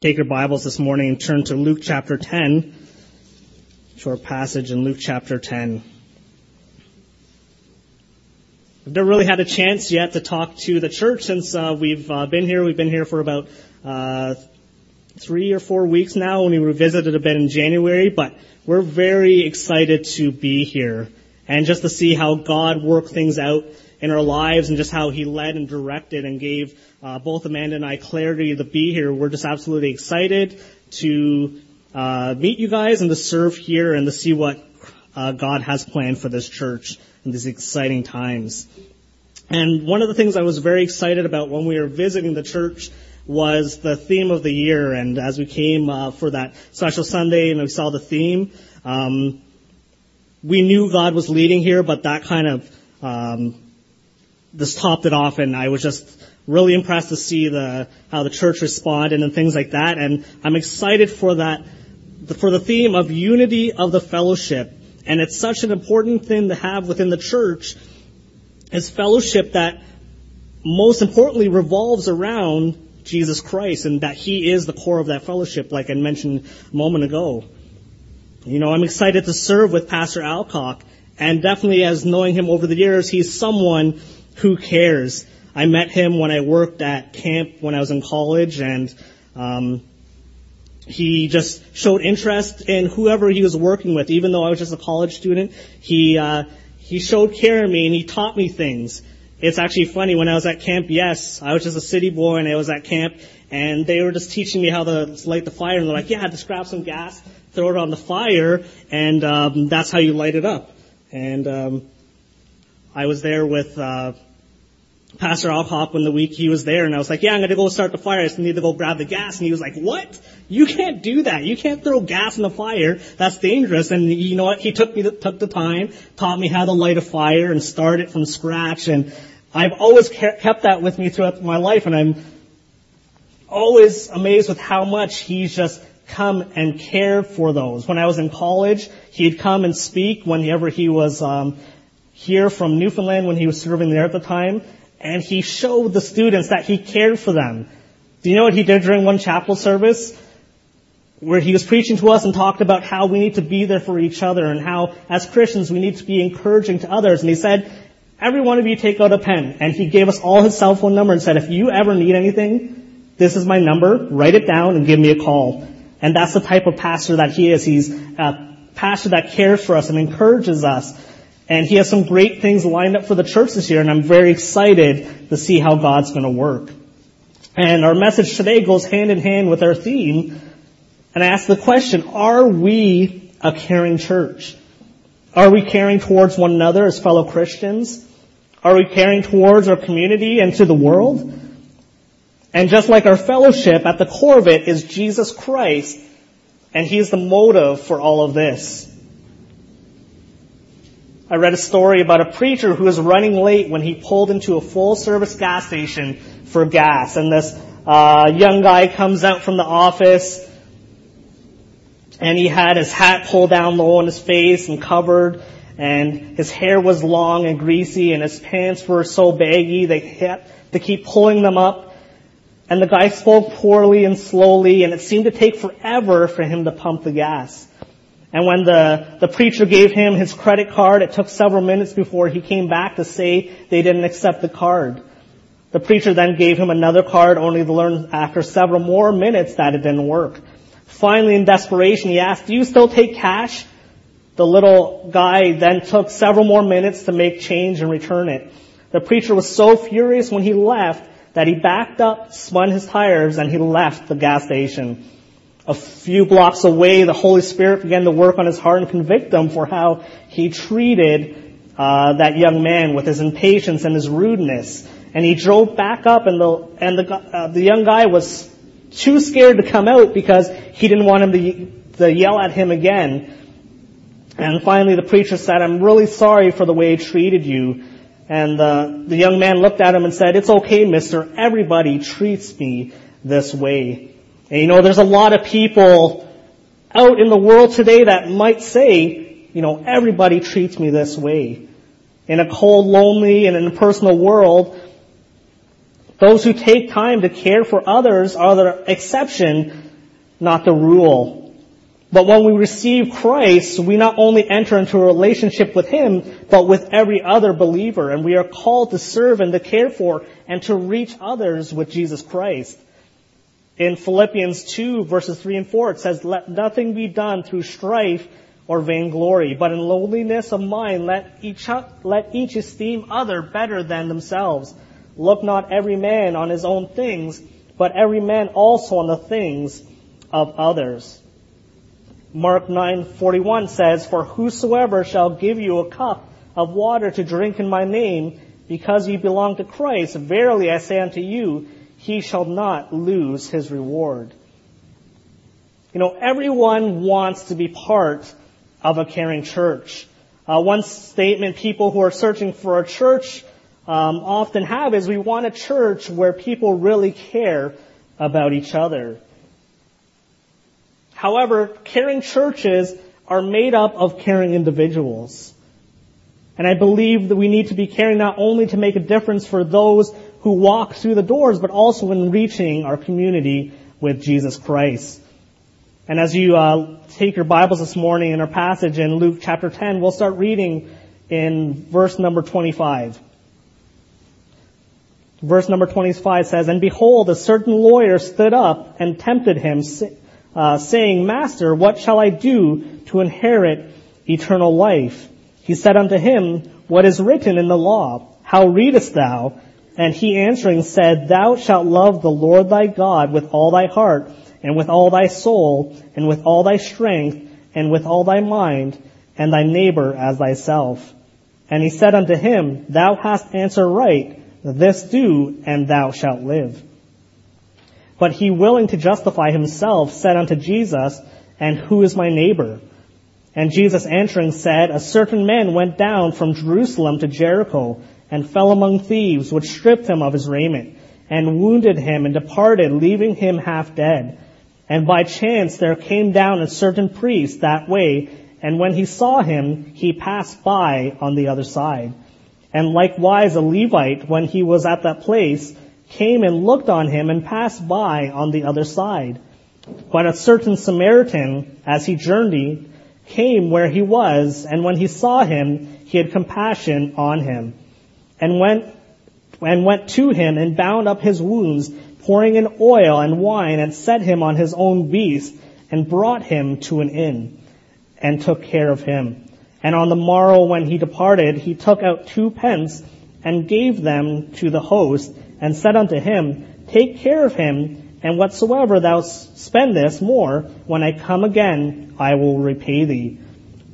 Take your Bibles this morning and turn to Luke chapter 10. Short passage in Luke chapter 10. I've never really had a chance yet to talk to the church since uh, we've uh, been here. We've been here for about uh, three or four weeks now when we revisited a bit in January, but we're very excited to be here and just to see how God worked things out in our lives and just how He led and directed and gave uh, both Amanda and I clarity to be here. We're just absolutely excited to uh, meet you guys and to serve here and to see what uh, God has planned for this church in these exciting times. And one of the things I was very excited about when we were visiting the church was the theme of the year. And as we came uh, for that special Sunday and we saw the theme, um, we knew God was leading here, but that kind of um, just topped it off, and I was just really impressed to see the how the church responded and things like that. And I'm excited for that for the theme of unity of the fellowship. And it's such an important thing to have within the church is fellowship that most importantly revolves around Jesus Christ and that He is the core of that fellowship, like I mentioned a moment ago. You know, I'm excited to serve with Pastor Alcock and definitely as knowing him over the years, he's someone who cares. I met him when I worked at camp when I was in college, and um, he just showed interest in whoever he was working with. Even though I was just a college student, he uh, he showed care in me and he taught me things. It's actually funny when I was at camp. Yes, I was just a city boy and I was at camp, and they were just teaching me how to light the fire. And they're like, "Yeah, just grab some gas, throw it on the fire, and um, that's how you light it up." And um, I was there with. Uh, Pastor Alcock when the week he was there and I was like, yeah, I'm going to go start the fire. I just need to go grab the gas. And he was like, what? You can't do that. You can't throw gas in the fire. That's dangerous. And you know what? He took me, took the time, taught me how to light a fire and start it from scratch. And I've always kept that with me throughout my life. And I'm always amazed with how much he's just come and cared for those. When I was in college, he'd come and speak whenever he was, um, here from Newfoundland when he was serving there at the time and he showed the students that he cared for them. Do you know what he did during one chapel service? Where he was preaching to us and talked about how we need to be there for each other and how, as Christians, we need to be encouraging to others. And he said, every one of you take out a pen. And he gave us all his cell phone number and said, if you ever need anything, this is my number, write it down and give me a call. And that's the type of pastor that he is. He's a pastor that cares for us and encourages us and he has some great things lined up for the church this year, and I'm very excited to see how God's going to work. And our message today goes hand in hand with our theme. And I ask the question, are we a caring church? Are we caring towards one another as fellow Christians? Are we caring towards our community and to the world? And just like our fellowship, at the core of it is Jesus Christ, and He is the motive for all of this. I read a story about a preacher who was running late when he pulled into a full service gas station for gas. And this uh, young guy comes out from the office and he had his hat pulled down low on his face and covered and his hair was long and greasy and his pants were so baggy they had to keep pulling them up. And the guy spoke poorly and slowly and it seemed to take forever for him to pump the gas. And when the, the preacher gave him his credit card, it took several minutes before he came back to say they didn't accept the card. The preacher then gave him another card only to learn after several more minutes that it didn't work. Finally, in desperation, he asked, do you still take cash? The little guy then took several more minutes to make change and return it. The preacher was so furious when he left that he backed up, spun his tires, and he left the gas station. A few blocks away, the Holy Spirit began to work on his heart and convict him for how he treated uh, that young man with his impatience and his rudeness. And he drove back up, and the and the uh, the young guy was too scared to come out because he didn't want him to, to yell at him again. And finally, the preacher said, "I'm really sorry for the way he treated you." And the young man looked at him and said, "It's okay, Mister. Everybody treats me this way." And you know, there's a lot of people out in the world today that might say, you know, everybody treats me this way. In a cold, lonely, and impersonal world, those who take time to care for others are the exception not the rule. But when we receive Christ, we not only enter into a relationship with Him, but with every other believer. And we are called to serve and to care for and to reach others with Jesus Christ. In Philippians 2 verses 3 and 4, it says, Let nothing be done through strife or vainglory, but in lowliness of mind, let each, let each esteem other better than themselves. Look not every man on his own things, but every man also on the things of others. Mark 9:41 says, "For whosoever shall give you a cup of water to drink in my name, because ye belong to Christ, verily I say unto you, he shall not lose his reward." You know, everyone wants to be part of a caring church. Uh, one statement people who are searching for a church um, often have is we want a church where people really care about each other. However, caring churches are made up of caring individuals. And I believe that we need to be caring not only to make a difference for those who walk through the doors, but also in reaching our community with Jesus Christ. And as you uh, take your Bibles this morning in our passage in Luke chapter 10, we'll start reading in verse number 25. Verse number 25 says, And behold, a certain lawyer stood up and tempted him, uh, saying, Master, what shall I do to inherit eternal life? He said unto him, What is written in the law? How readest thou? And he answering said, Thou shalt love the Lord thy God with all thy heart, and with all thy soul, and with all thy strength, and with all thy mind, and thy neighbor as thyself. And he said unto him, Thou hast answered right, this do, and thou shalt live. But he willing to justify himself said unto Jesus, And who is my neighbor? And Jesus answering said, A certain man went down from Jerusalem to Jericho, and fell among thieves, which stripped him of his raiment, and wounded him, and departed, leaving him half dead. And by chance there came down a certain priest that way, and when he saw him, he passed by on the other side. And likewise a Levite, when he was at that place, came and looked on him and passed by on the other side. But a certain Samaritan, as he journeyed, came where he was, and when he saw him, he had compassion on him, and went and went to him and bound up his wounds, pouring in oil and wine, and set him on his own beast, and brought him to an inn, and took care of him. And on the morrow when he departed, he took out two pence, and gave them to the host, and said unto him, Take care of him, and whatsoever thou spendest more, when I come again, I will repay thee.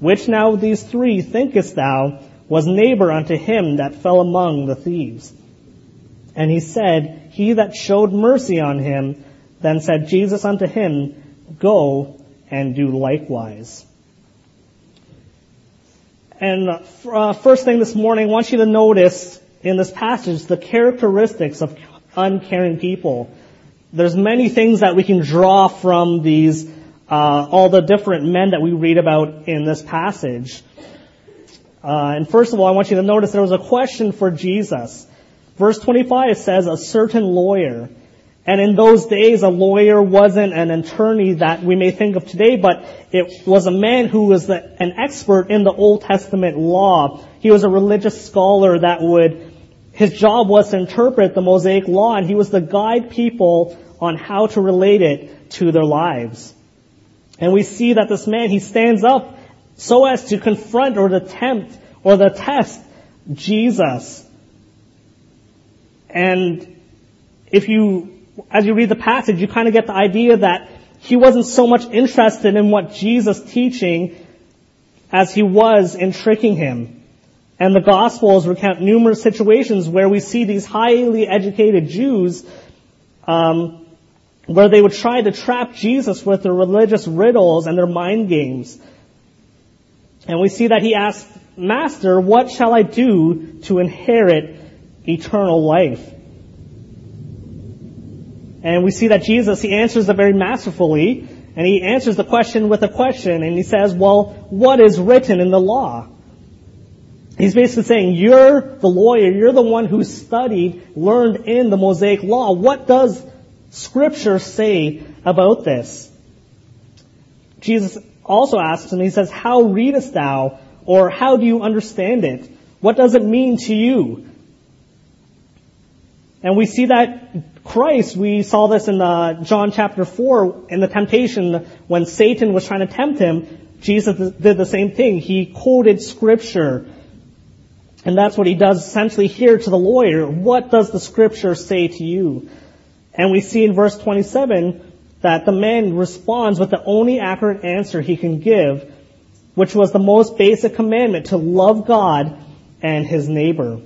Which now of these three thinkest thou was neighbor unto him that fell among the thieves? And he said, He that showed mercy on him. Then said Jesus unto him, Go and do likewise. And uh, first thing this morning, I want you to notice in this passage the characteristics of uncaring people. There's many things that we can draw from these, uh, all the different men that we read about in this passage. Uh, and first of all, I want you to notice there was a question for Jesus. Verse 25 says, a certain lawyer. And in those days, a lawyer wasn't an attorney that we may think of today, but it was a man who was the, an expert in the Old Testament law. He was a religious scholar that would, his job was to interpret the Mosaic law, and he was to guide people on how to relate it to their lives. And we see that this man, he stands up so as to confront or to tempt or to test Jesus. And if you, as you read the passage, you kind of get the idea that he wasn't so much interested in what Jesus teaching as he was in tricking him. And the Gospels recount numerous situations where we see these highly educated Jews, um, where they would try to trap Jesus with their religious riddles and their mind games. And we see that he asked, Master, what shall I do to inherit eternal life. And we see that Jesus, he answers it very masterfully, and he answers the question with a question, and he says, well, what is written in the law? He's basically saying, you're the lawyer, you're the one who studied, learned in the Mosaic law. What does scripture say about this? Jesus also asks him, he says, How readest thou? Or how do you understand it? What does it mean to you? And we see that Christ, we saw this in uh, John chapter 4 in the temptation when Satan was trying to tempt him. Jesus did the same thing. He quoted scripture. And that's what he does essentially here to the lawyer. What does the scripture say to you? And we see in verse 27 that the man responds with the only accurate answer he can give, which was the most basic commandment to love God and his neighbor.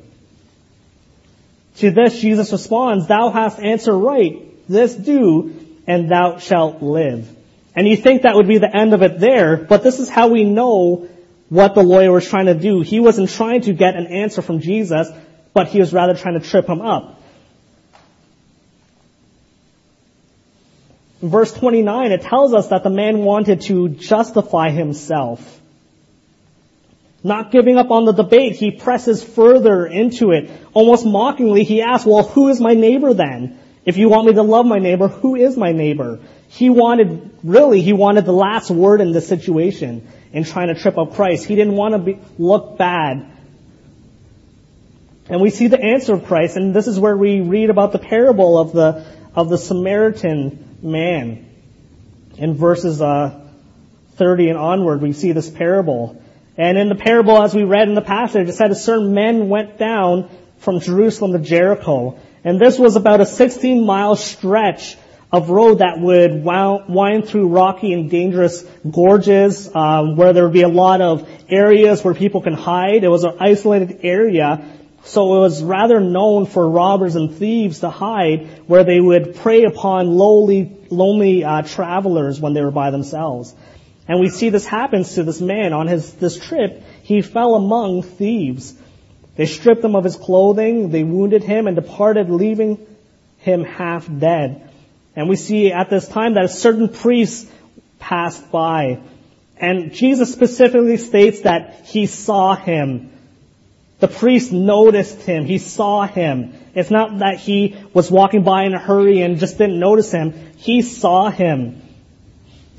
To this Jesus responds, Thou hast answered right, this do, and thou shalt live. And you think that would be the end of it there, but this is how we know what the lawyer was trying to do. He wasn't trying to get an answer from Jesus, but he was rather trying to trip him up. In verse 29, it tells us that the man wanted to justify himself. Not giving up on the debate, he presses further into it. Almost mockingly, he asks, well, who is my neighbor then? If you want me to love my neighbor, who is my neighbor? He wanted, really, he wanted the last word in this situation in trying to trip up Christ. He didn't want to be, look bad. And we see the answer of Christ, and this is where we read about the parable of the, of the Samaritan man. In verses, uh, 30 and onward, we see this parable. And in the parable, as we read in the passage, it said a certain man went down from Jerusalem to Jericho. And this was about a 16 mile stretch of road that would wind through rocky and dangerous gorges, um, where there would be a lot of areas where people can hide. It was an isolated area, so it was rather known for robbers and thieves to hide, where they would prey upon lowly, lonely uh, travelers when they were by themselves. And we see this happens to this man on his, this trip. He fell among thieves. They stripped him of his clothing, they wounded him and departed, leaving him half dead. And we see at this time that a certain priest passed by. And Jesus specifically states that he saw him. The priest noticed him. He saw him. It's not that he was walking by in a hurry and just didn't notice him. He saw him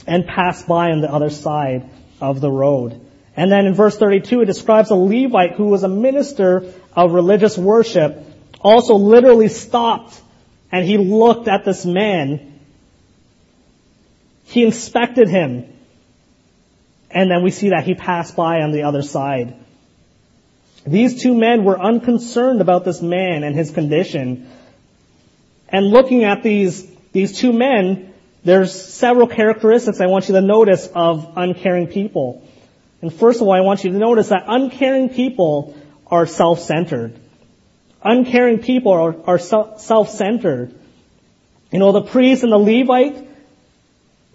and passed by on the other side of the road. And then in verse 32, it describes a Levite who was a minister of religious worship, also literally stopped and he looked at this man. He inspected him. And then we see that he passed by on the other side. These two men were unconcerned about this man and his condition. And looking at these, these two men, there's several characteristics I want you to notice of uncaring people. And first of all, I want you to notice that uncaring people are self-centered. Uncaring people are, are self-centered. You know, the priest and the Levite,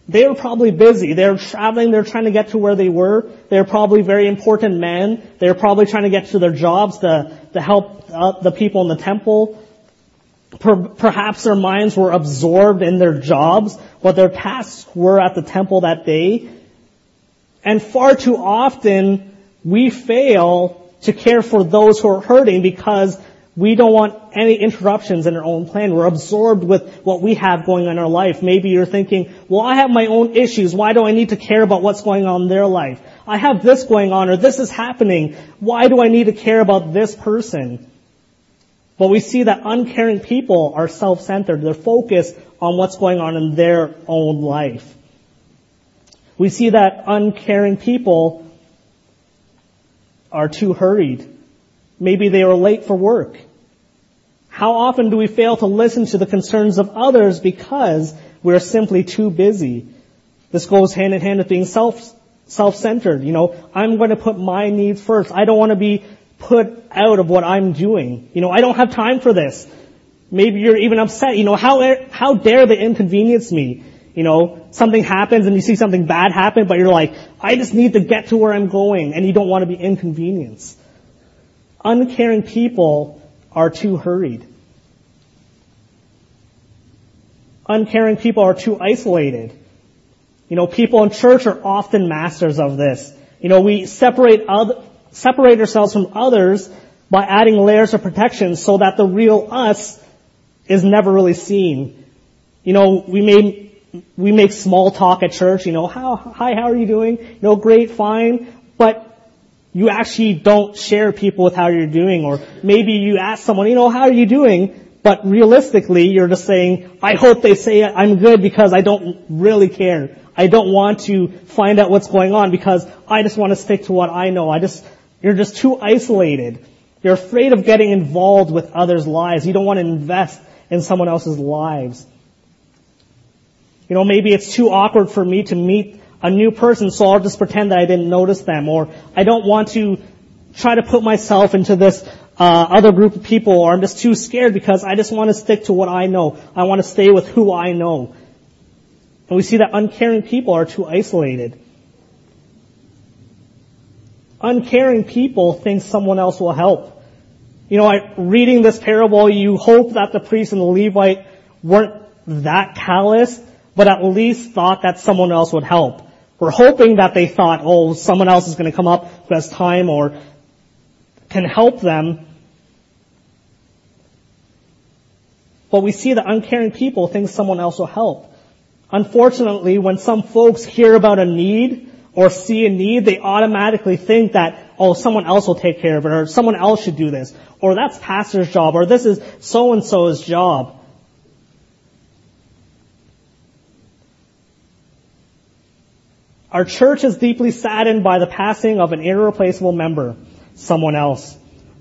they were probably busy. They were traveling, they're trying to get to where they were. They were probably very important men. They were probably trying to get to their jobs to, to help uh, the people in the temple. Per, perhaps their minds were absorbed in their jobs, what their tasks were at the temple that day. And far too often, we fail to care for those who are hurting because we don't want any interruptions in our own plan. We're absorbed with what we have going on in our life. Maybe you're thinking, well, I have my own issues. Why do I need to care about what's going on in their life? I have this going on or this is happening. Why do I need to care about this person? But we see that uncaring people are self-centered. They're focused on what's going on in their own life. We see that uncaring people are too hurried. Maybe they were late for work. How often do we fail to listen to the concerns of others because we're simply too busy? This goes hand in hand with being self, self-centered. You know, I'm going to put my needs first. I don't want to be put out of what I'm doing. You know, I don't have time for this. Maybe you're even upset. You know, how, how dare they inconvenience me? You know, something happens and you see something bad happen, but you're like, I just need to get to where I'm going, and you don't want to be inconvenienced. Uncaring people are too hurried. Uncaring people are too isolated. You know, people in church are often masters of this. You know, we separate other, separate ourselves from others by adding layers of protection so that the real us is never really seen. You know, we may we make small talk at church, you know, how, hi, how are you doing? You know, great, fine. But you actually don't share people with how you're doing, or maybe you ask someone, you know, how are you doing? But realistically, you're just saying, I hope they say I'm good because I don't really care. I don't want to find out what's going on because I just want to stick to what I know. I just, you're just too isolated. You're afraid of getting involved with others' lives. You don't want to invest in someone else's lives. You know, maybe it's too awkward for me to meet a new person, so I'll just pretend that I didn't notice them, or I don't want to try to put myself into this uh, other group of people, or I'm just too scared because I just want to stick to what I know. I want to stay with who I know. And we see that uncaring people are too isolated. Uncaring people think someone else will help. You know, I, reading this parable, you hope that the priest and the Levite weren't that callous, but at least thought that someone else would help. We're hoping that they thought, oh, someone else is going to come up who has time or can help them. But we see that uncaring people think someone else will help. Unfortunately, when some folks hear about a need or see a need, they automatically think that, oh, someone else will take care of it, or someone else should do this, or that's pastor's job, or this is so-and-so's job. Our church is deeply saddened by the passing of an irreplaceable member, someone else.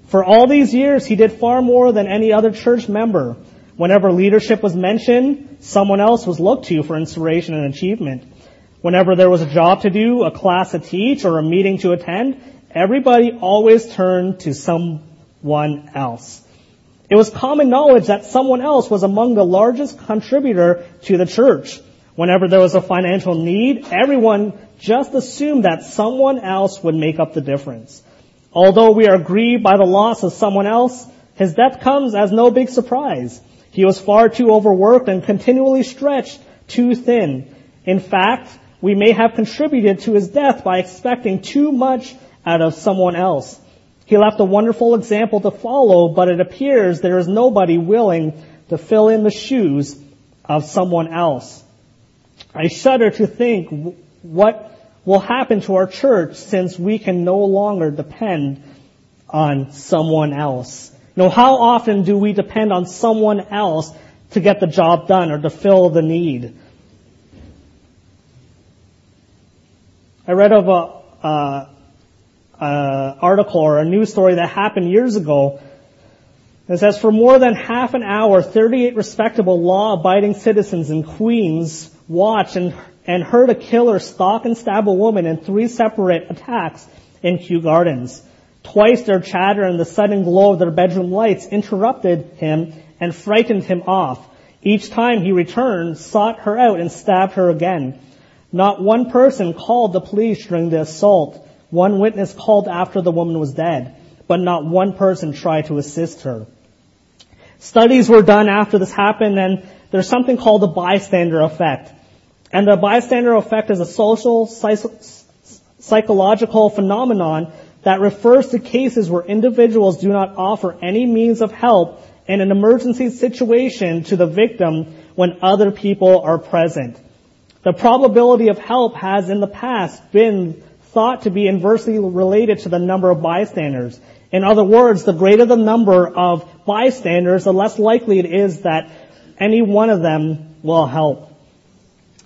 For all these years, he did far more than any other church member. Whenever leadership was mentioned, someone else was looked to for inspiration and achievement. Whenever there was a job to do, a class to teach, or a meeting to attend, everybody always turned to someone else. It was common knowledge that someone else was among the largest contributor to the church. Whenever there was a financial need, everyone just assumed that someone else would make up the difference. Although we are grieved by the loss of someone else, his death comes as no big surprise. He was far too overworked and continually stretched too thin. In fact, we may have contributed to his death by expecting too much out of someone else. He left a wonderful example to follow, but it appears there is nobody willing to fill in the shoes of someone else. I shudder to think what will happen to our church since we can no longer depend on someone else. You know, how often do we depend on someone else to get the job done or to fill the need? I read of a, article or a news story that happened years ago. It says, for more than half an hour, 38 respectable law-abiding citizens in Queens watched and, and heard a killer stalk and stab a woman in three separate attacks in Kew Gardens. Twice their chatter and the sudden glow of their bedroom lights interrupted him and frightened him off. Each time he returned, sought her out and stabbed her again. Not one person called the police during the assault. One witness called after the woman was dead, but not one person tried to assist her. Studies were done after this happened and there's something called the bystander effect. And the bystander effect is a social, psychological phenomenon that refers to cases where individuals do not offer any means of help in an emergency situation to the victim when other people are present. The probability of help has in the past been thought to be inversely related to the number of bystanders. In other words, the greater the number of bystanders, the less likely it is that any one of them will help.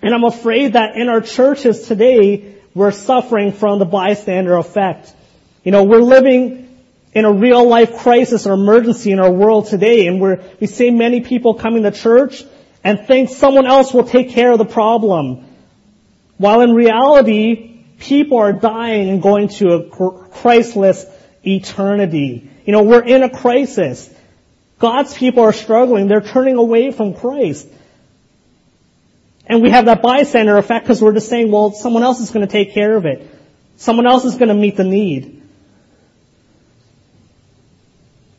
And I'm afraid that in our churches today, we're suffering from the bystander effect. You know, we're living in a real life crisis or emergency in our world today, and we're, we see many people coming to church and think someone else will take care of the problem. While in reality, people are dying and going to a Christless eternity. You know, we're in a crisis. God's people are struggling. They're turning away from Christ. And we have that bystander effect because we're just saying, well, someone else is going to take care of it. Someone else is going to meet the need.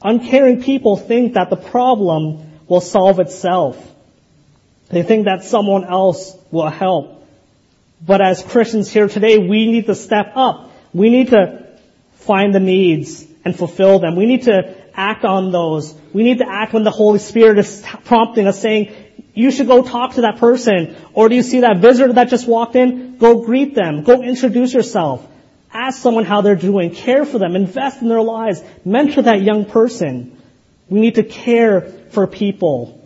Uncaring people think that the problem will solve itself. They think that someone else will help. But as Christians here today, we need to step up. We need to find the needs and fulfill them. We need to act on those. We need to act when the Holy Spirit is prompting us saying, you should go talk to that person. Or do you see that visitor that just walked in? Go greet them. Go introduce yourself. Ask someone how they're doing. Care for them. Invest in their lives. Mentor that young person. We need to care for people.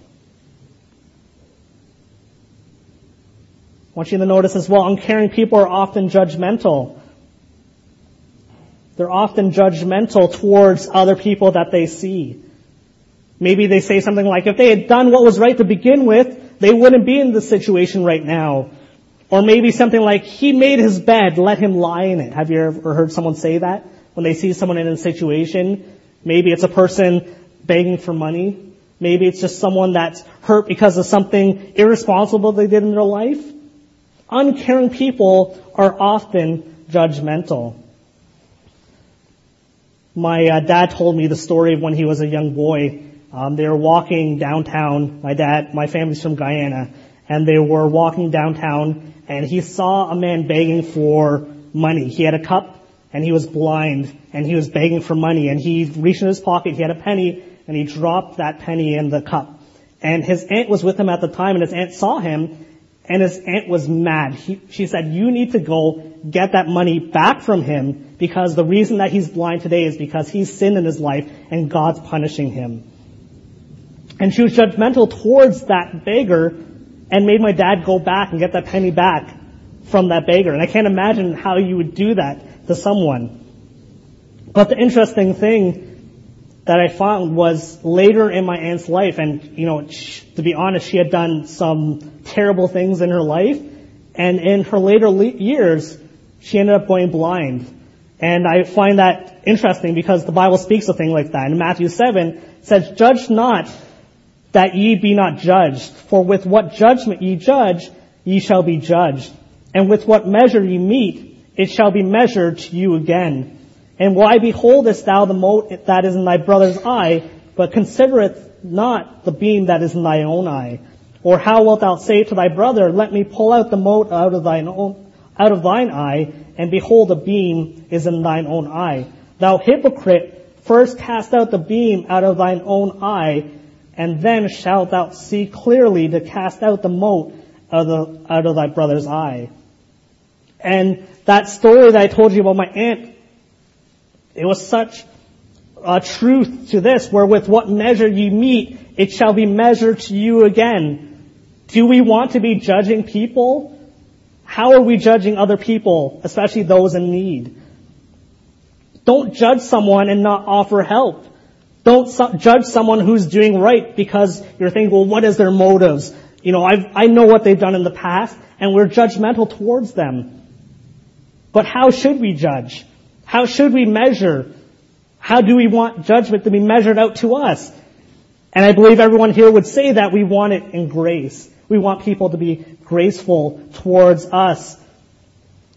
I want you to notice as well, uncaring people are often judgmental. They're often judgmental towards other people that they see. Maybe they say something like, if they had done what was right to begin with, they wouldn't be in this situation right now. Or maybe something like, he made his bed, let him lie in it. Have you ever heard someone say that? When they see someone in a situation, maybe it's a person begging for money. Maybe it's just someone that's hurt because of something irresponsible they did in their life. Uncaring people are often judgmental. My uh, dad told me the story of when he was a young boy. Um, they were walking downtown. My dad, my family's from Guyana, and they were walking downtown, and he saw a man begging for money. He had a cup, and he was blind, and he was begging for money, and he reached in his pocket. He had a penny, and he dropped that penny in the cup. And his aunt was with him at the time, and his aunt saw him, and his aunt was mad. He, she said, you need to go get that money back from him because the reason that he's blind today is because he's sinned in his life and God's punishing him. And she was judgmental towards that beggar and made my dad go back and get that penny back from that beggar. And I can't imagine how you would do that to someone. But the interesting thing that I found was later in my aunt's life, and you know, to be honest, she had done some terrible things in her life, and in her later years, she ended up going blind. And I find that interesting because the Bible speaks a thing like that. In Matthew 7, it says, Judge not that ye be not judged, for with what judgment ye judge, ye shall be judged. And with what measure ye meet, it shall be measured to you again. And why beholdest thou the mote that is in thy brother's eye, but considereth not the beam that is in thy own eye? Or how wilt thou say to thy brother, let me pull out the mote out of thine own, out of thine eye, and behold the beam is in thine own eye? Thou hypocrite, first cast out the beam out of thine own eye, and then shalt thou see clearly to cast out the mote out of, out of thy brother's eye. And that story that I told you about my aunt it was such a truth to this, where with what measure you meet, it shall be measured to you again. Do we want to be judging people? How are we judging other people, especially those in need? Don't judge someone and not offer help. Don't su- judge someone who's doing right because you're thinking, well, what is their motives? You know, I've, I know what they've done in the past and we're judgmental towards them. But how should we judge? How should we measure? How do we want judgment to be measured out to us? And I believe everyone here would say that we want it in grace. We want people to be graceful towards us.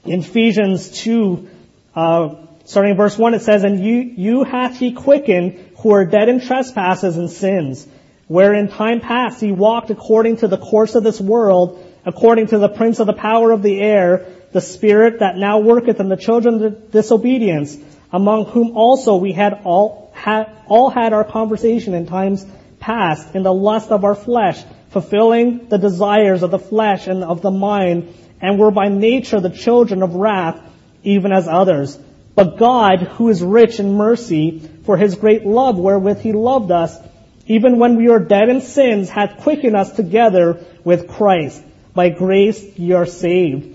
In Ephesians 2, uh, starting in verse 1, it says, And you, you hath he quickened who are dead in trespasses and sins, where in time past he walked according to the course of this world, according to the prince of the power of the air, the spirit that now worketh in the children of disobedience, among whom also we had all had, all had our conversation in times past in the lust of our flesh, fulfilling the desires of the flesh and of the mind, and were by nature the children of wrath, even as others. But God, who is rich in mercy, for his great love wherewith he loved us, even when we were dead in sins, hath quickened us together with Christ. By grace ye are saved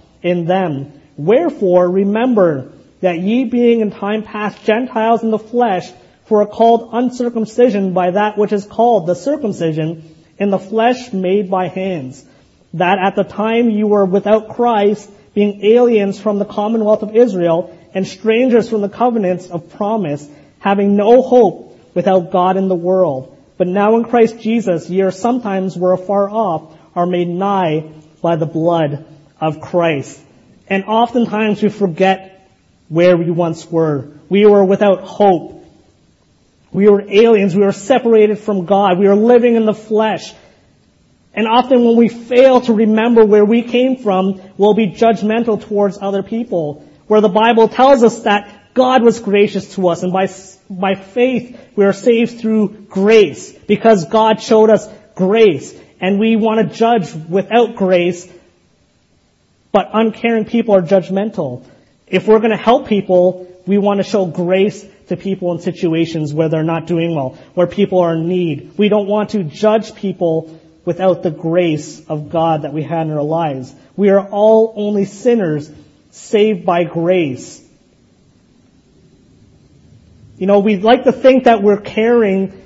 in them. Wherefore remember that ye being in time past Gentiles in the flesh, for are called uncircumcision by that which is called the circumcision in the flesh made by hands. That at the time you were without Christ, being aliens from the commonwealth of Israel, and strangers from the covenants of promise, having no hope without God in the world. But now in Christ Jesus ye are sometimes were afar off, are made nigh by the blood of Christ. And oftentimes we forget where we once were. We were without hope. We were aliens. We were separated from God. We were living in the flesh. And often when we fail to remember where we came from, we'll be judgmental towards other people. Where the Bible tells us that God was gracious to us and by, by faith we are saved through grace because God showed us grace and we want to judge without grace but uncaring people are judgmental. If we're going to help people, we want to show grace to people in situations where they're not doing well, where people are in need. We don't want to judge people without the grace of God that we had in our lives. We are all only sinners saved by grace. You know, we like to think that we're caring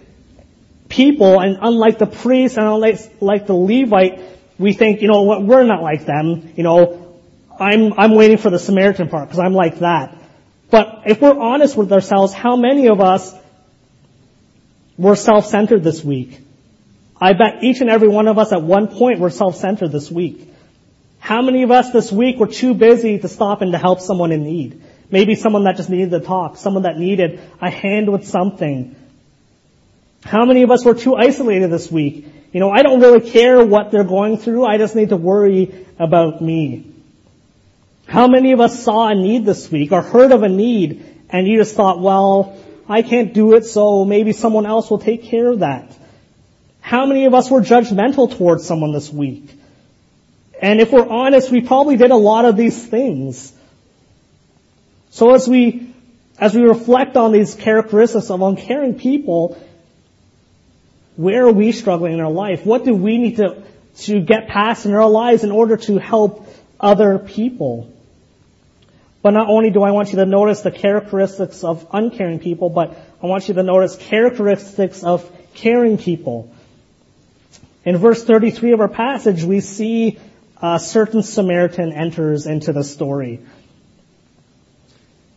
people, and unlike the priest and unlike like the Levite, we think, you know what, we're not like them. You know, I'm, I'm waiting for the Samaritan part because I'm like that. But if we're honest with ourselves, how many of us were self-centered this week? I bet each and every one of us at one point were self-centered this week. How many of us this week were too busy to stop and to help someone in need? Maybe someone that just needed to talk, someone that needed a hand with something. How many of us were too isolated this week? You know, I don't really care what they're going through. I just need to worry about me. How many of us saw a need this week or heard of a need and you just thought, well, I can't do it, so maybe someone else will take care of that? How many of us were judgmental towards someone this week? And if we're honest, we probably did a lot of these things. So as we, as we reflect on these characteristics of uncaring people, where are we struggling in our life? What do we need to, to get past in our lives in order to help other people? But not only do I want you to notice the characteristics of uncaring people, but I want you to notice characteristics of caring people. In verse 33 of our passage, we see a certain Samaritan enters into the story.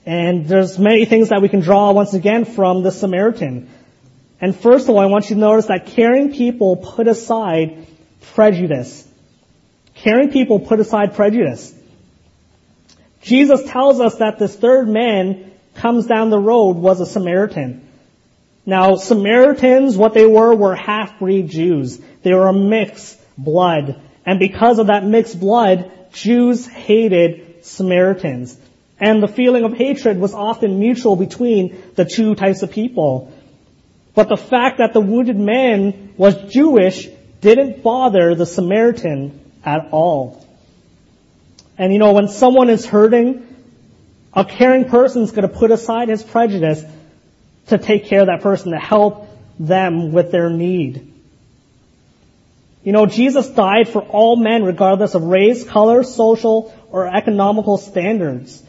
And there's many things that we can draw once again from the Samaritan. And first of all, I want you to notice that caring people put aside prejudice. Caring people put aside prejudice. Jesus tells us that this third man comes down the road was a Samaritan. Now, Samaritans, what they were, were half-breed Jews. They were a mixed blood. And because of that mixed blood, Jews hated Samaritans. And the feeling of hatred was often mutual between the two types of people. But the fact that the wounded man was Jewish didn't bother the Samaritan at all. And you know, when someone is hurting, a caring person is going to put aside his prejudice to take care of that person, to help them with their need. You know, Jesus died for all men regardless of race, color, social, or economical standards.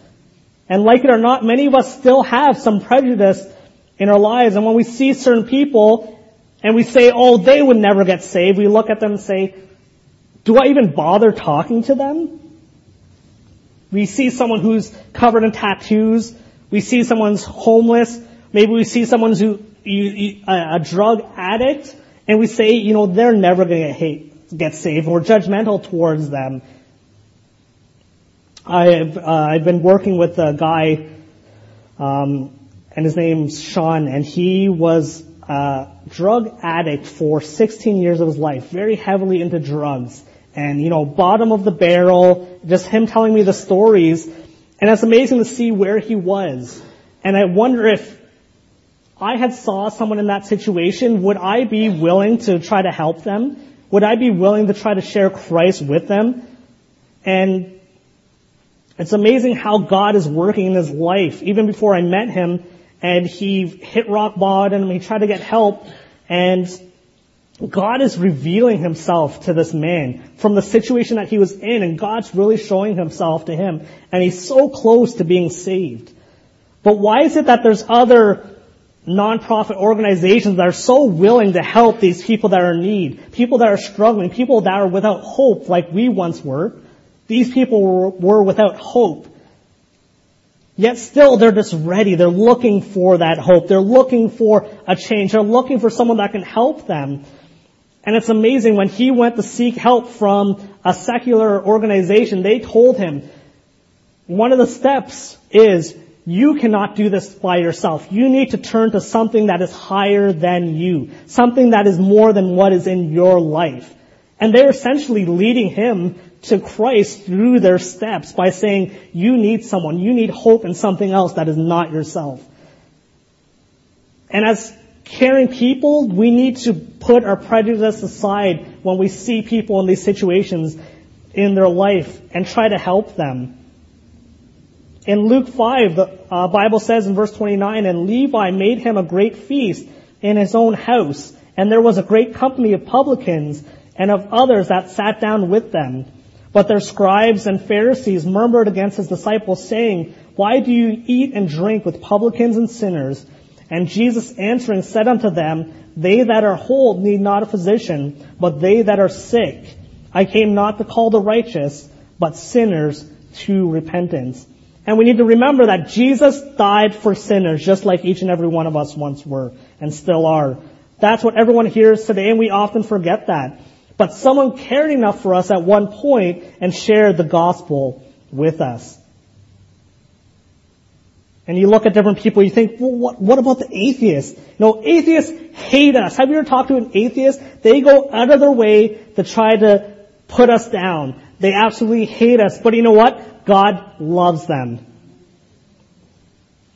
And like it or not, many of us still have some prejudice in our lives. And when we see certain people and we say, oh, they would never get saved, we look at them and say, do I even bother talking to them? We see someone who's covered in tattoos. We see someone's homeless. Maybe we see someone who's a drug addict. And we say, you know, they're never going to get saved. We're judgmental towards them. I've uh, I've been working with a guy, um, and his name's Sean, and he was a drug addict for 16 years of his life, very heavily into drugs, and you know, bottom of the barrel. Just him telling me the stories, and it's amazing to see where he was. And I wonder if I had saw someone in that situation, would I be willing to try to help them? Would I be willing to try to share Christ with them? And it's amazing how God is working in his life. Even before I met him, and he hit rock bottom, and he tried to get help, and God is revealing himself to this man from the situation that he was in, and God's really showing himself to him, and he's so close to being saved. But why is it that there's other nonprofit organizations that are so willing to help these people that are in need, people that are struggling, people that are without hope like we once were? These people were, were without hope. Yet still they're just ready. They're looking for that hope. They're looking for a change. They're looking for someone that can help them. And it's amazing when he went to seek help from a secular organization, they told him, one of the steps is you cannot do this by yourself. You need to turn to something that is higher than you. Something that is more than what is in your life. And they're essentially leading him to Christ through their steps by saying, you need someone, you need hope in something else that is not yourself. And as caring people, we need to put our prejudice aside when we see people in these situations in their life and try to help them. In Luke 5, the uh, Bible says in verse 29, and Levi made him a great feast in his own house, and there was a great company of publicans and of others that sat down with them. But their scribes and Pharisees murmured against his disciples, saying, Why do you eat and drink with publicans and sinners? And Jesus answering said unto them, They that are whole need not a physician, but they that are sick. I came not to call the righteous, but sinners to repentance. And we need to remember that Jesus died for sinners, just like each and every one of us once were, and still are. That's what everyone hears today, and we often forget that. But someone cared enough for us at one point and shared the gospel with us. And you look at different people, you think, well, what, what about the atheists? No, atheists hate us. Have you ever talked to an atheist? They go out of their way to try to put us down. They absolutely hate us. But you know what? God loves them.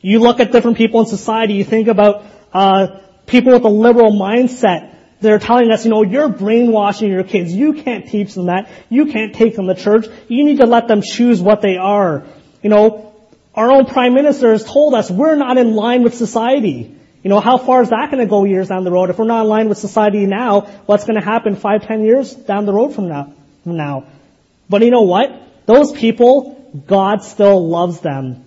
You look at different people in society, you think about uh, people with a liberal mindset they're telling us, you know, you're brainwashing your kids. You can't teach them that. You can't take them to church. You need to let them choose what they are. You know, our own prime minister has told us we're not in line with society. You know, how far is that going to go years down the road? If we're not in line with society now, what's going to happen five, ten years down the road from now? From now? But you know what? Those people, God still loves them.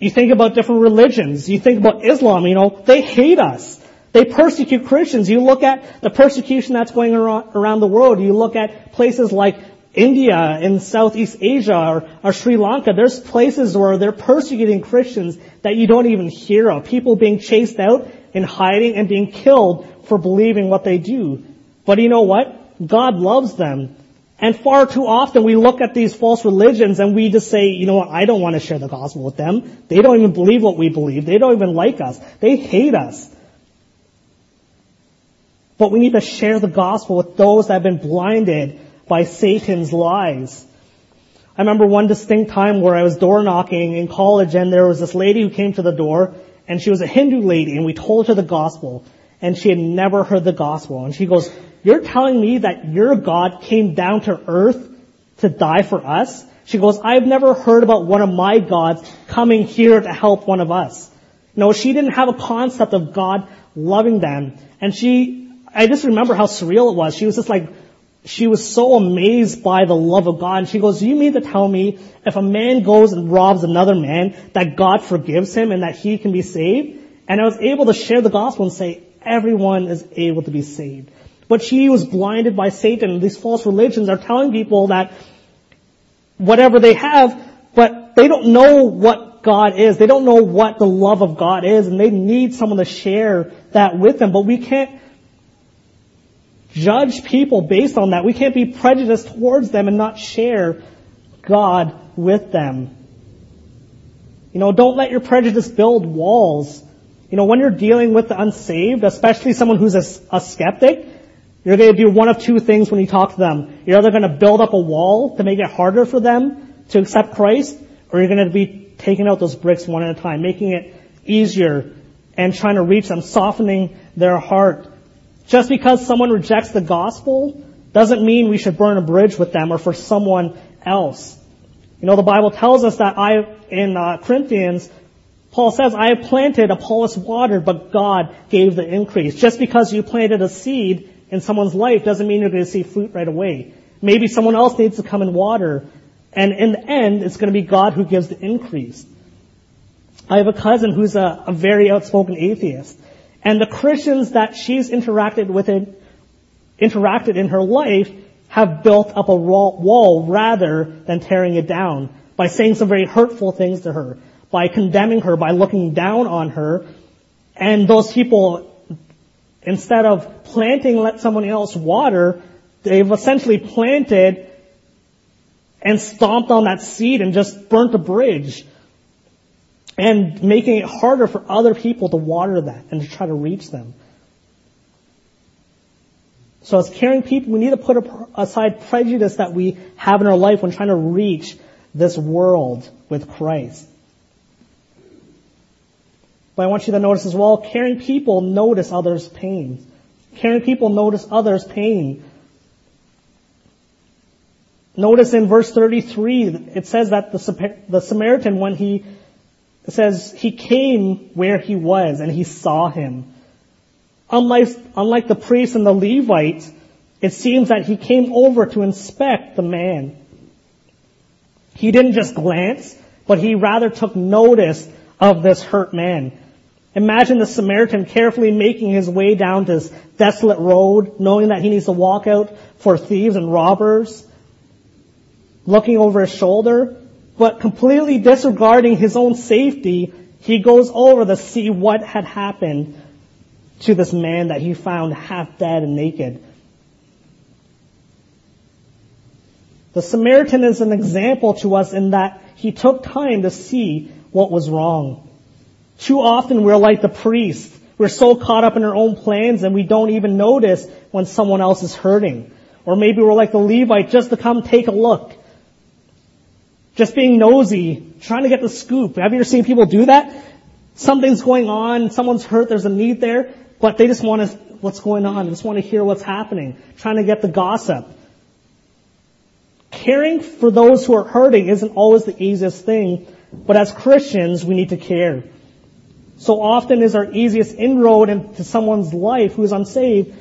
You think about different religions. You think about Islam, you know, they hate us. They persecute Christians. You look at the persecution that's going around the world. You look at places like India and Southeast Asia or, or, Sri Lanka. There's places where they're persecuting Christians that you don't even hear of. People being chased out and hiding and being killed for believing what they do. But you know what? God loves them. And far too often we look at these false religions and we just say, you know what, I don't want to share the gospel with them. They don't even believe what we believe. They don't even like us. They hate us. But we need to share the gospel with those that have been blinded by Satan's lies. I remember one distinct time where I was door knocking in college and there was this lady who came to the door and she was a Hindu lady and we told her the gospel and she had never heard the gospel and she goes, you're telling me that your God came down to earth to die for us? She goes, I've never heard about one of my gods coming here to help one of us. No, she didn't have a concept of God loving them. And she, I just remember how surreal it was. She was just like, she was so amazed by the love of God. And she goes, you mean to tell me if a man goes and robs another man, that God forgives him and that he can be saved? And I was able to share the gospel and say, everyone is able to be saved. But she was blinded by Satan. These false religions are telling people that whatever they have, but they don't know what God is. They don't know what the love of God is, and they need someone to share that with them. But we can't judge people based on that. We can't be prejudiced towards them and not share God with them. You know, don't let your prejudice build walls. You know, when you're dealing with the unsaved, especially someone who's a, a skeptic, you're going to do one of two things when you talk to them. You're either going to build up a wall to make it harder for them to accept Christ, or you're going to be taking out those bricks one at a time, making it easier and trying to reach them, softening their heart. Just because someone rejects the gospel doesn't mean we should burn a bridge with them or for someone else. You know, the Bible tells us that I, in uh, Corinthians, Paul says, I planted, Apollos watered, but God gave the increase. Just because you planted a seed in someone's life doesn't mean you're going to see fruit right away. Maybe someone else needs to come and water. And in the end, it's going to be God who gives the increase. I have a cousin who's a, a very outspoken atheist. And the Christians that she's interacted with it, interacted in her life have built up a wall rather than tearing it down by saying some very hurtful things to her, by condemning her, by looking down on her. And those people Instead of planting, let someone else water, they've essentially planted and stomped on that seed and just burnt a bridge and making it harder for other people to water that and to try to reach them. So as caring people, we need to put aside prejudice that we have in our life when trying to reach this world with Christ. But I want you to notice as well, caring people notice others' pain. Caring people notice others' pain. Notice in verse 33, it says that the, the Samaritan, when he, says, he came where he was and he saw him. Unlike, unlike the priest and the Levite, it seems that he came over to inspect the man. He didn't just glance, but he rather took notice of this hurt man. Imagine the Samaritan carefully making his way down this desolate road, knowing that he needs to walk out for thieves and robbers, looking over his shoulder, but completely disregarding his own safety, he goes over to see what had happened to this man that he found half dead and naked. The Samaritan is an example to us in that he took time to see what was wrong. Too often we're like the priest. We're so caught up in our own plans and we don't even notice when someone else is hurting. Or maybe we're like the Levite just to come take a look. Just being nosy, trying to get the scoop. Have you ever seen people do that? Something's going on, someone's hurt, there's a need there, but they just want to, what's going on? They just want to hear what's happening, trying to get the gossip. Caring for those who are hurting isn't always the easiest thing, but as Christians, we need to care. So often is our easiest inroad into someone's life who is unsaved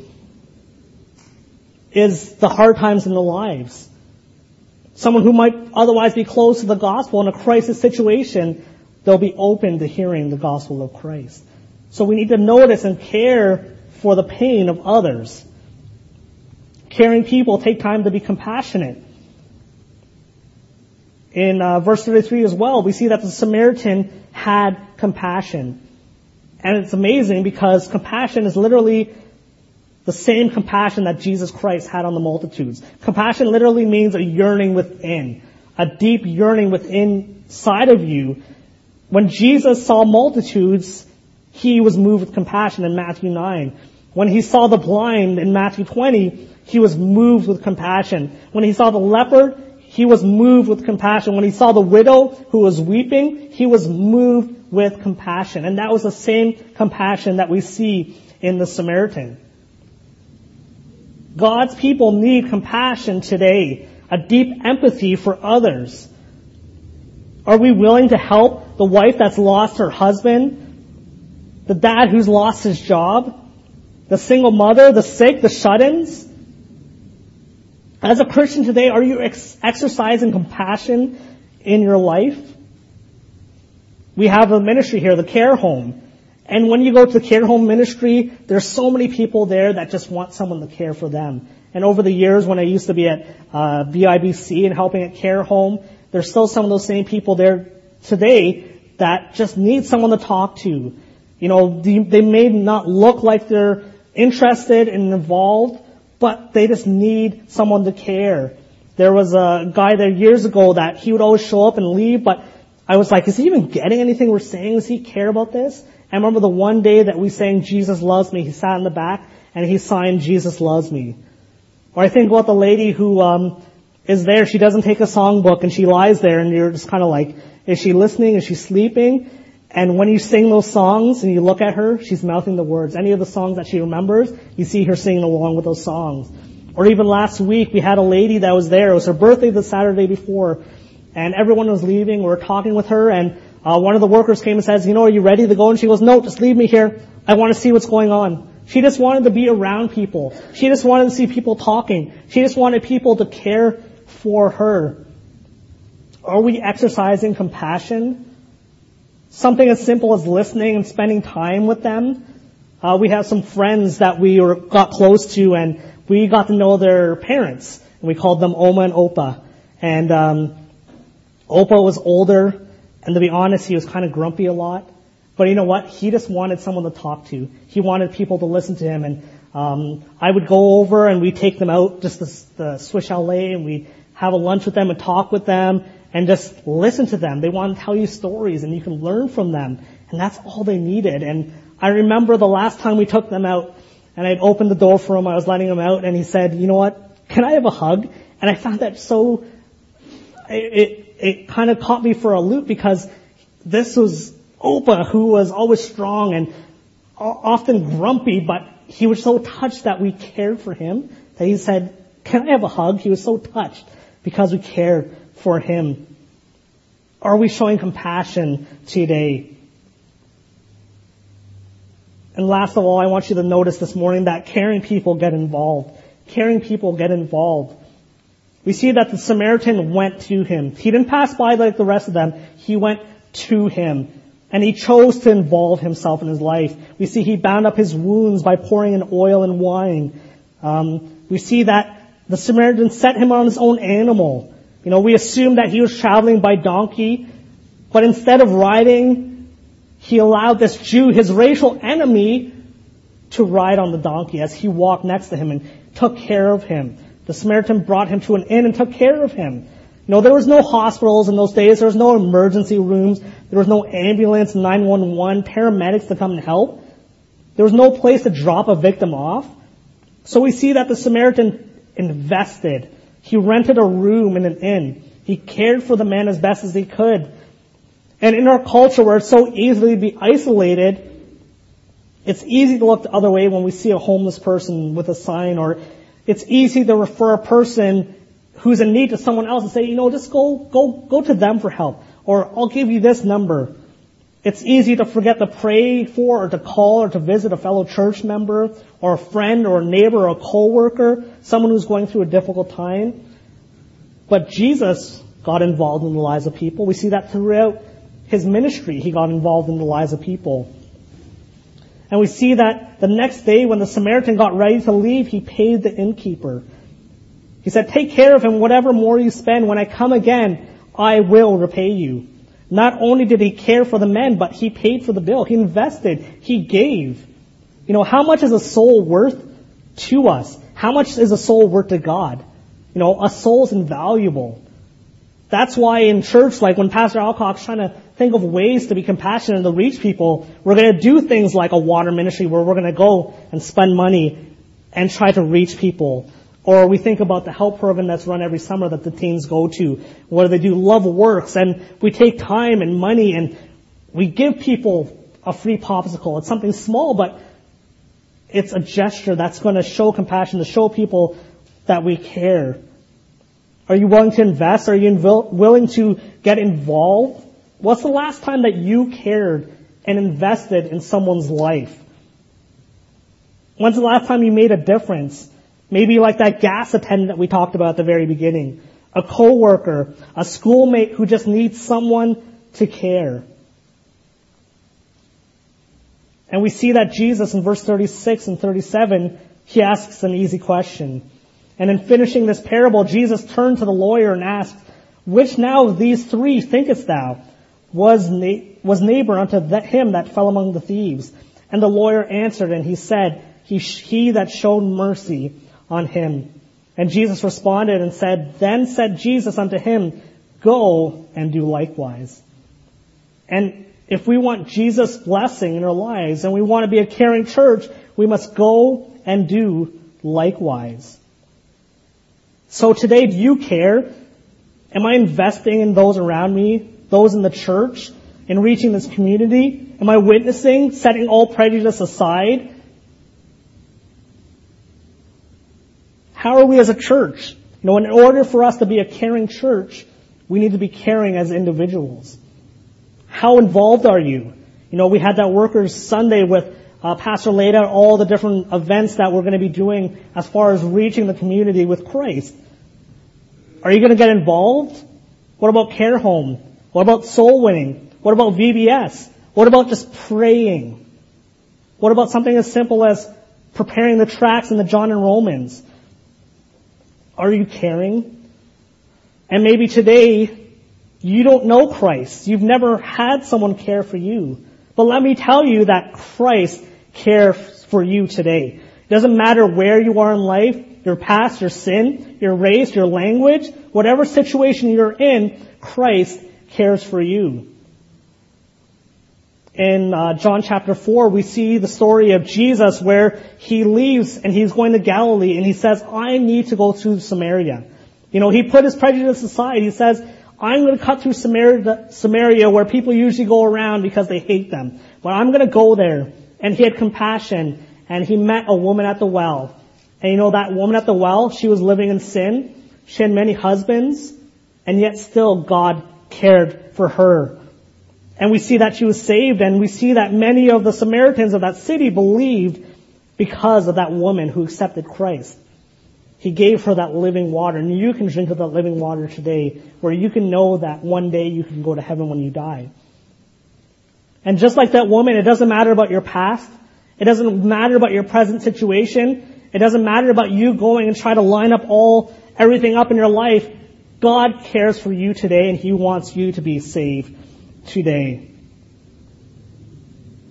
is the hard times in their lives. Someone who might otherwise be close to the gospel in a crisis situation, they'll be open to hearing the gospel of Christ. So we need to notice and care for the pain of others. Caring people take time to be compassionate. In uh, verse 33 as well, we see that the Samaritan had compassion. And it's amazing because compassion is literally the same compassion that Jesus Christ had on the multitudes. Compassion literally means a yearning within, a deep yearning within inside of you. When Jesus saw multitudes, he was moved with compassion in Matthew 9. When he saw the blind in Matthew 20, he was moved with compassion. When he saw the leopard, he was moved with compassion. When he saw the widow who was weeping, he was moved with compassion. And that was the same compassion that we see in the Samaritan. God's people need compassion today, a deep empathy for others. Are we willing to help the wife that's lost her husband the dad who's lost his job, the single mother, the sick, the shut-ins. As a Christian today, are you ex- exercising compassion in your life? We have a ministry here, the care home. And when you go to the care home ministry, there's so many people there that just want someone to care for them. And over the years, when I used to be at uh, BIBC and helping at care home, there's still some of those same people there today that just need someone to talk to. You know, they may not look like they're interested and involved, but they just need someone to care. There was a guy there years ago that he would always show up and leave, but I was like, is he even getting anything we're saying? Does he care about this? I remember the one day that we sang Jesus Loves Me, he sat in the back and he signed Jesus Loves Me. Or I think about the lady who um, is there, she doesn't take a songbook and she lies there and you're just kind of like, is she listening? Is she sleeping? And when you sing those songs and you look at her, she's mouthing the words. Any of the songs that she remembers, you see her singing along with those songs. Or even last week, we had a lady that was there. It was her birthday the Saturday before, and everyone was leaving. We were talking with her, and uh, one of the workers came and says, "You know, are you ready to go?" And she goes, "No, just leave me here. I want to see what's going on." She just wanted to be around people. She just wanted to see people talking. She just wanted people to care for her. Are we exercising compassion Something as simple as listening and spending time with them. Uh, we have some friends that we were, got close to, and we got to know their parents. And we called them Oma and Opa. And um, Opa was older, and to be honest, he was kind of grumpy a lot. But you know what? He just wanted someone to talk to. He wanted people to listen to him. And um, I would go over and we take them out just the, the Swiss Chalet and we have a lunch with them and talk with them and just listen to them. They want to tell you stories and you can learn from them. And that's all they needed. And I remember the last time we took them out and I'd opened the door for him. I was letting him out and he said, you know what? Can I have a hug? And I found that so, it, it, it kind of caught me for a loop because this was Opa who was always strong and often grumpy, but he was so touched that we cared for him that he said, can I have a hug? He was so touched because we cared for him. Are we showing compassion today? And last of all, I want you to notice this morning that caring people get involved. Caring people get involved. We see that the Samaritan went to him. He didn't pass by like the rest of them. He went to him. And he chose to involve himself in his life. We see he bound up his wounds by pouring in oil and wine. Um, we see that the Samaritan set him on his own animal. You know, we assume that he was traveling by donkey, but instead of riding, he allowed this Jew, his racial enemy, to ride on the donkey as he walked next to him and took care of him. The Samaritan brought him to an inn and took care of him. You know, there was no hospitals in those days. There was no emergency rooms. There was no ambulance, 911, paramedics to come and help. There was no place to drop a victim off. So we see that the Samaritan invested. He rented a room in an inn. He cared for the man as best as he could. And in our culture where it's so easy to be isolated, it's easy to look the other way when we see a homeless person with a sign or it's easy to refer a person who's in need to someone else and say, you know, just go, go, go to them for help. Or I'll give you this number. It's easy to forget to pray for or to call or to visit a fellow church member or a friend or a neighbor or a coworker, someone who's going through a difficult time. But Jesus got involved in the lives of people. We see that throughout his ministry. He got involved in the lives of people. And we see that the next day when the Samaritan got ready to leave, he paid the innkeeper. He said, take care of him, whatever more you spend. When I come again, I will repay you. Not only did he care for the men, but he paid for the bill. He invested. He gave. You know, how much is a soul worth to us? How much is a soul worth to God? You know, a soul is invaluable. That's why in church, like when Pastor Alcock's trying to think of ways to be compassionate and to reach people, we're going to do things like a water ministry where we're going to go and spend money and try to reach people. Or we think about the help program that's run every summer that the teens go to, where they do love works, and we take time and money and we give people a free popsicle. It's something small, but it's a gesture that's going to show compassion, to show people that we care. Are you willing to invest? Are you inv- willing to get involved? What's the last time that you cared and invested in someone's life? When's the last time you made a difference? Maybe like that gas attendant that we talked about at the very beginning. A coworker, a schoolmate who just needs someone to care. And we see that Jesus in verse 36 and 37, he asks an easy question. And in finishing this parable, Jesus turned to the lawyer and asked, Which now of these three thinkest thou was, na- was neighbor unto that, him that fell among the thieves? And the lawyer answered and he said, He, he that showed mercy on him. And Jesus responded and said, Then said Jesus unto him, Go and do likewise. And if we want Jesus' blessing in our lives and we want to be a caring church, we must go and do likewise. So today, do you care? Am I investing in those around me, those in the church, in reaching this community? Am I witnessing, setting all prejudice aside, How are we as a church? You know, in order for us to be a caring church, we need to be caring as individuals. How involved are you? You know, we had that Workers Sunday with uh, Pastor out all the different events that we're going to be doing as far as reaching the community with Christ. Are you going to get involved? What about care home? What about soul winning? What about VBS? What about just praying? What about something as simple as preparing the tracks in the John and Romans? Are you caring? And maybe today you don't know Christ. You've never had someone care for you. But let me tell you that Christ cares for you today. It doesn't matter where you are in life, your past, your sin, your race, your language, whatever situation you're in, Christ cares for you. In uh, John chapter 4, we see the story of Jesus where he leaves and he's going to Galilee and he says, I need to go through Samaria. You know, he put his prejudice aside. He says, I'm going to cut through Samaria, Samaria where people usually go around because they hate them. But I'm going to go there. And he had compassion and he met a woman at the well. And you know that woman at the well, she was living in sin. She had many husbands and yet still God cared for her. And we see that she was saved and we see that many of the Samaritans of that city believed because of that woman who accepted Christ. He gave her that living water, and you can drink of that living water today, where you can know that one day you can go to heaven when you die. And just like that woman, it doesn't matter about your past. It doesn't matter about your present situation. It doesn't matter about you going and try to line up all, everything up in your life. God cares for you today, and He wants you to be saved today.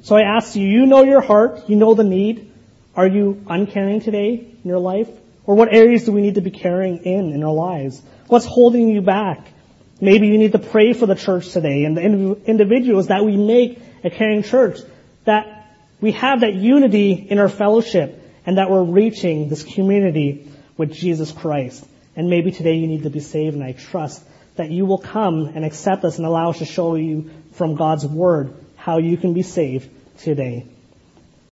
So I ask you, you know your heart, you know the need. Are you uncaring today in your life? Or what areas do we need to be caring in in our lives? What's holding you back? Maybe you need to pray for the church today and the individuals that we make a caring church, that we have that unity in our fellowship and that we're reaching this community with Jesus Christ. And maybe today you need to be saved and I trust that you will come and accept us and allow us to show you from God's Word how you can be saved today.